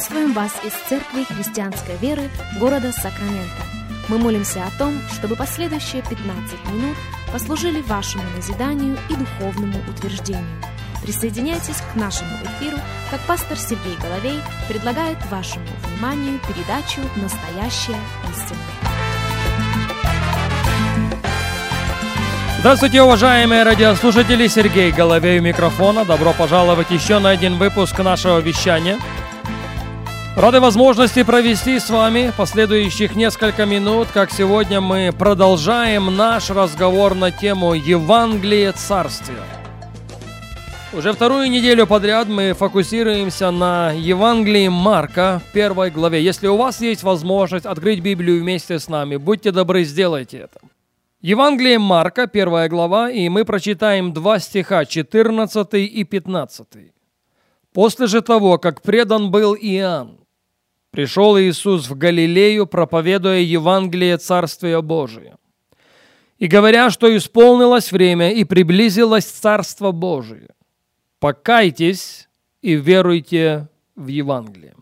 Приветствуем вас из Церкви Христианской Веры города Сакраменто. Мы молимся о том, чтобы последующие 15 минут послужили вашему назиданию и духовному утверждению. Присоединяйтесь к нашему эфиру, как пастор Сергей Головей предлагает вашему вниманию передачу «Настоящая истина». Здравствуйте, уважаемые радиослушатели! Сергей Головей у микрофона. Добро пожаловать еще на один выпуск нашего вещания – Рады возможности провести с вами последующих несколько минут, как сегодня мы продолжаем наш разговор на тему Евангелие Царствия. Уже вторую неделю подряд мы фокусируемся на Евангелии Марка, первой главе. Если у вас есть возможность открыть Библию вместе с нами, будьте добры, сделайте это. Евангелие Марка, первая глава, и мы прочитаем два стиха, 14 и 15. «После же того, как предан был Иоанн, пришел Иисус в Галилею, проповедуя Евангелие Царствия Божия. И говоря, что исполнилось время и приблизилось Царство Божие, покайтесь и веруйте в Евангелие.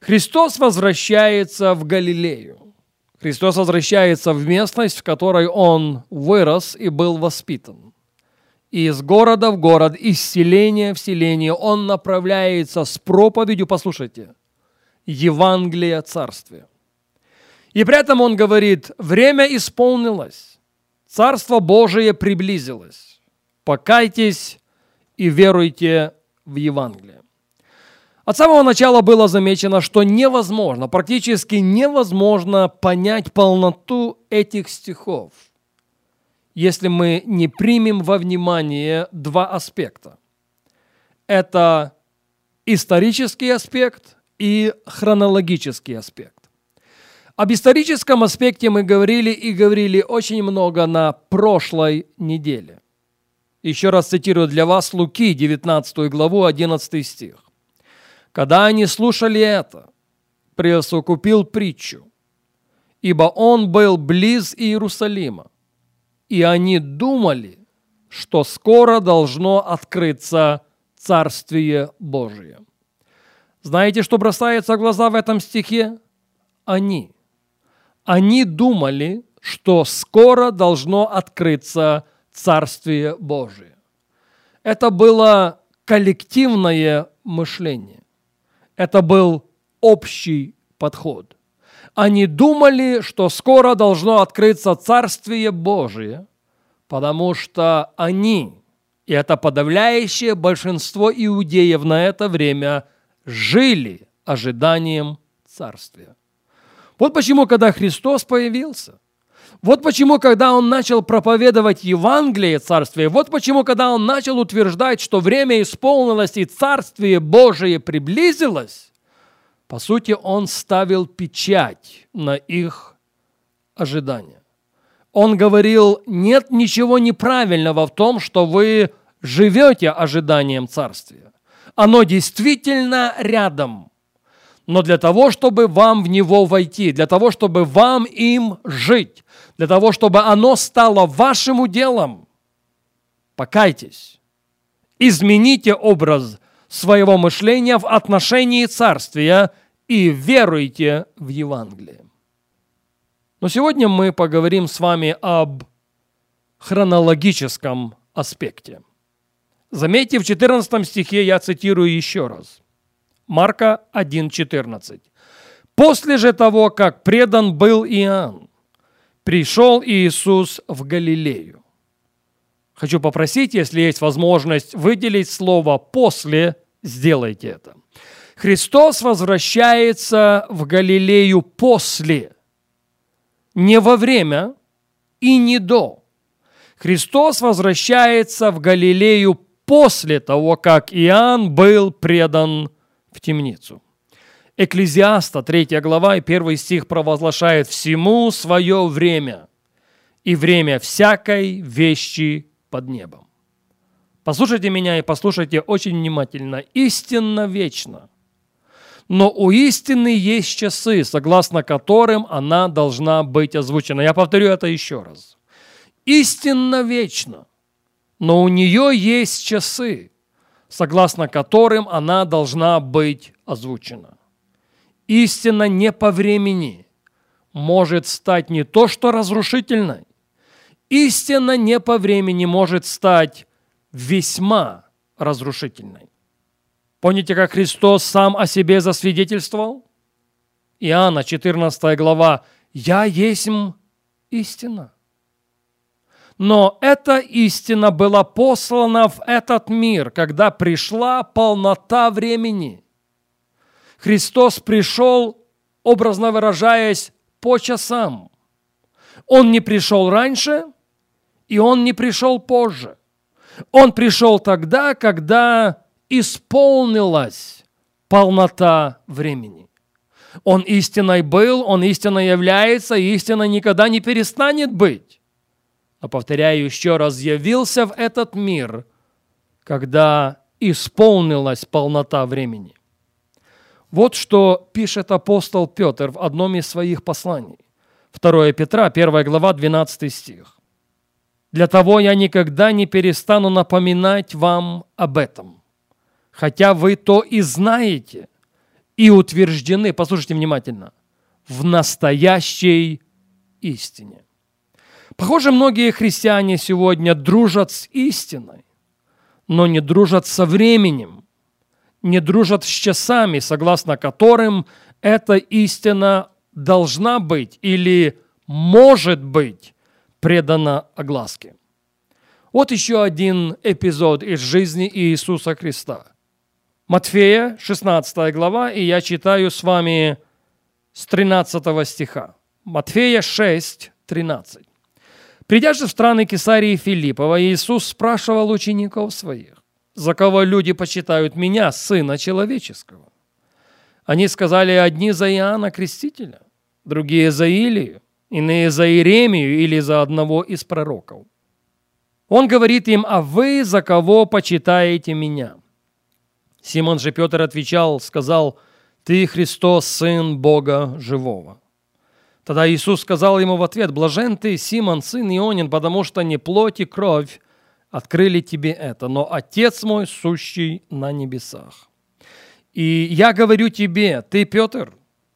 Христос возвращается в Галилею. Христос возвращается в местность, в которой Он вырос и был воспитан. И из города в город, из селения в селение Он направляется с проповедью, послушайте – Евангелия Царствия. И при этом он говорит, время исполнилось, Царство Божие приблизилось. Покайтесь и веруйте в Евангелие. От самого начала было замечено, что невозможно, практически невозможно понять полноту этих стихов, если мы не примем во внимание два аспекта. Это исторический аспект и хронологический аспект. Об историческом аспекте мы говорили и говорили очень много на прошлой неделе. Еще раз цитирую для вас Луки, 19 главу, 11 стих. «Когда они слушали это, присукупил притчу, ибо он был близ Иерусалима, и они думали, что скоро должно открыться Царствие Божие. Знаете, что бросается в глаза в этом стихе? Они. Они думали, что скоро должно открыться Царствие Божие. Это было коллективное мышление. Это был общий подход. Они думали, что скоро должно открыться Царствие Божие, потому что они, и это подавляющее большинство иудеев на это время – жили ожиданием Царствия. Вот почему, когда Христос появился, вот почему, когда Он начал проповедовать Евангелие Царствия, вот почему, когда Он начал утверждать, что время исполнилось и Царствие Божие приблизилось, по сути, Он ставил печать на их ожидания. Он говорил, нет ничего неправильного в том, что вы живете ожиданием Царствия. Оно действительно рядом. Но для того, чтобы вам в него войти, для того, чтобы вам им жить, для того, чтобы оно стало вашим уделом, покайтесь, измените образ своего мышления в отношении царствия и веруйте в Евангелие. Но сегодня мы поговорим с вами об хронологическом аспекте. Заметьте, в 14 стихе я цитирую еще раз. Марка 1.14. «После же того, как предан был Иоанн, пришел Иисус в Галилею». Хочу попросить, если есть возможность, выделить слово «после», сделайте это. Христос возвращается в Галилею после, не во время и не до. Христос возвращается в Галилею после того, как Иоанн был предан в темницу. Экклезиаста, 3 глава и 1 стих провозглашает «всему свое время, и время всякой вещи под небом». Послушайте меня и послушайте очень внимательно. Истинно вечно. Но у истины есть часы, согласно которым она должна быть озвучена. Я повторю это еще раз. Истинно вечно – но у нее есть часы, согласно которым она должна быть озвучена. Истина не по времени может стать не то что разрушительной, истина не по времени может стать весьма разрушительной. Помните, как Христос сам о себе засвидетельствовал? Иоанна, 14 глава. «Я есть истина». Но эта истина была послана в этот мир, когда пришла полнота времени. Христос пришел, образно выражаясь, по часам. Он не пришел раньше, и он не пришел позже. Он пришел тогда, когда исполнилась полнота времени. Он истиной был, он истинно является, и истина никогда не перестанет быть. А повторяю еще раз, явился в этот мир, когда исполнилась полнота времени. Вот что пишет апостол Петр в одном из своих посланий. 2 Петра, 1 глава, 12 стих. «Для того я никогда не перестану напоминать вам об этом, хотя вы то и знаете, и утверждены, послушайте внимательно, в настоящей истине». Похоже, многие христиане сегодня дружат с истиной, но не дружат со временем, не дружат с часами, согласно которым эта истина должна быть или может быть предана огласке. Вот еще один эпизод из жизни Иисуса Христа. Матфея, 16 глава, и я читаю с вами с 13 стиха. Матфея 6, 13. Придя же в страны Кесарии Филиппова, Иисус спрашивал учеников своих, «За кого люди почитают меня, Сына Человеческого?» Они сказали, одни за Иоанна Крестителя, другие за Илию, иные за Иеремию или за одного из пророков. Он говорит им, а вы за кого почитаете меня? Симон же Петр отвечал, сказал, ты Христос, Сын Бога Живого. Тогда Иисус сказал ему в ответ, блажен ты, Симон, сын Ионин, потому что не плоть и кровь открыли тебе это, но Отец мой, сущий на небесах. И я говорю тебе, ты, Петр,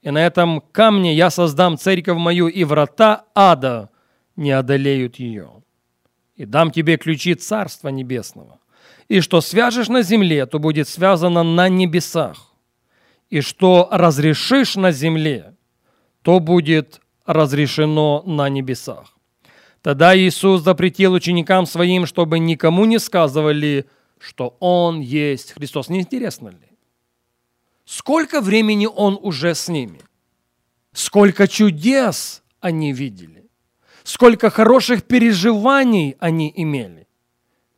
и на этом камне я создам церковь мою, и врата ада не одолеют ее. И дам тебе ключи Царства Небесного. И что свяжешь на земле, то будет связано на небесах. И что разрешишь на земле, то будет разрешено на небесах. Тогда Иисус запретил ученикам своим, чтобы никому не сказывали, что Он есть Христос. Не интересно ли? Сколько времени он уже с ними? Сколько чудес они видели? Сколько хороших переживаний они имели?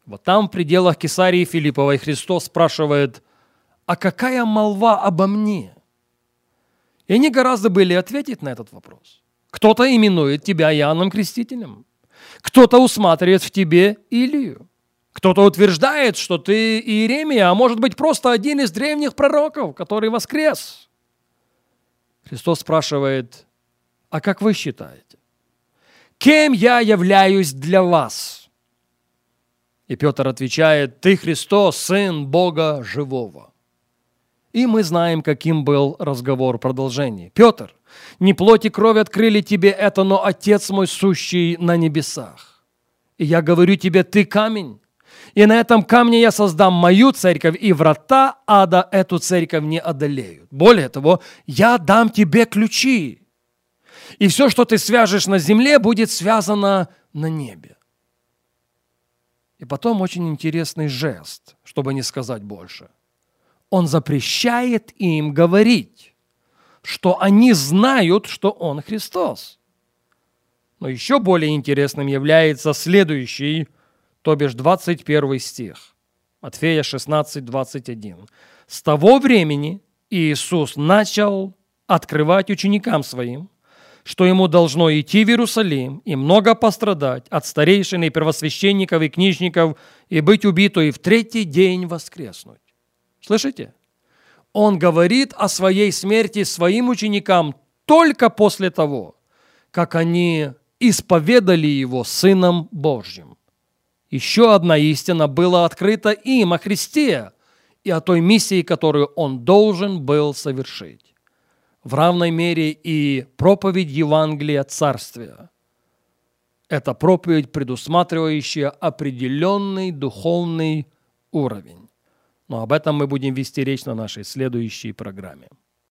Вот там, в пределах Кесарии Филипповой, Христос спрашивает, а какая молва обо мне? И они гораздо были ответить на этот вопрос. Кто-то именует тебя Иоанном Крестителем, кто-то усматривает в тебе Илию, кто-то утверждает, что ты Иеремия, а может быть просто один из древних пророков, который воскрес. Христос спрашивает, а как вы считаете? Кем я являюсь для вас? И Петр отвечает, ты Христос, Сын Бога Живого. И мы знаем, каким был разговор в продолжении. Петр, не плоть и кровь открыли тебе это, но Отец мой сущий на небесах. И я говорю тебе, ты камень, и на этом камне я создам мою церковь, и врата ада эту церковь не одолеют. Более того, я дам тебе ключи. И все, что ты свяжешь на земле, будет связано на небе. И потом очень интересный жест, чтобы не сказать больше. Он запрещает им говорить, что они знают, что Он Христос. Но еще более интересным является следующий то бишь 21 стих. Матфея 16, 21. «С того времени Иисус начал открывать ученикам своим, что ему должно идти в Иерусалим и много пострадать от старейшин и первосвященников и книжников и быть убиту и в третий день воскреснуть. Слышите? Он говорит о своей смерти своим ученикам только после того, как они исповедали его Сыном Божьим. Еще одна истина была открыта им о Христе, и о той миссии, которую он должен был совершить. В равной мере и проповедь Евангелия Царствия. Это проповедь, предусматривающая определенный духовный уровень. Но об этом мы будем вести речь на нашей следующей программе.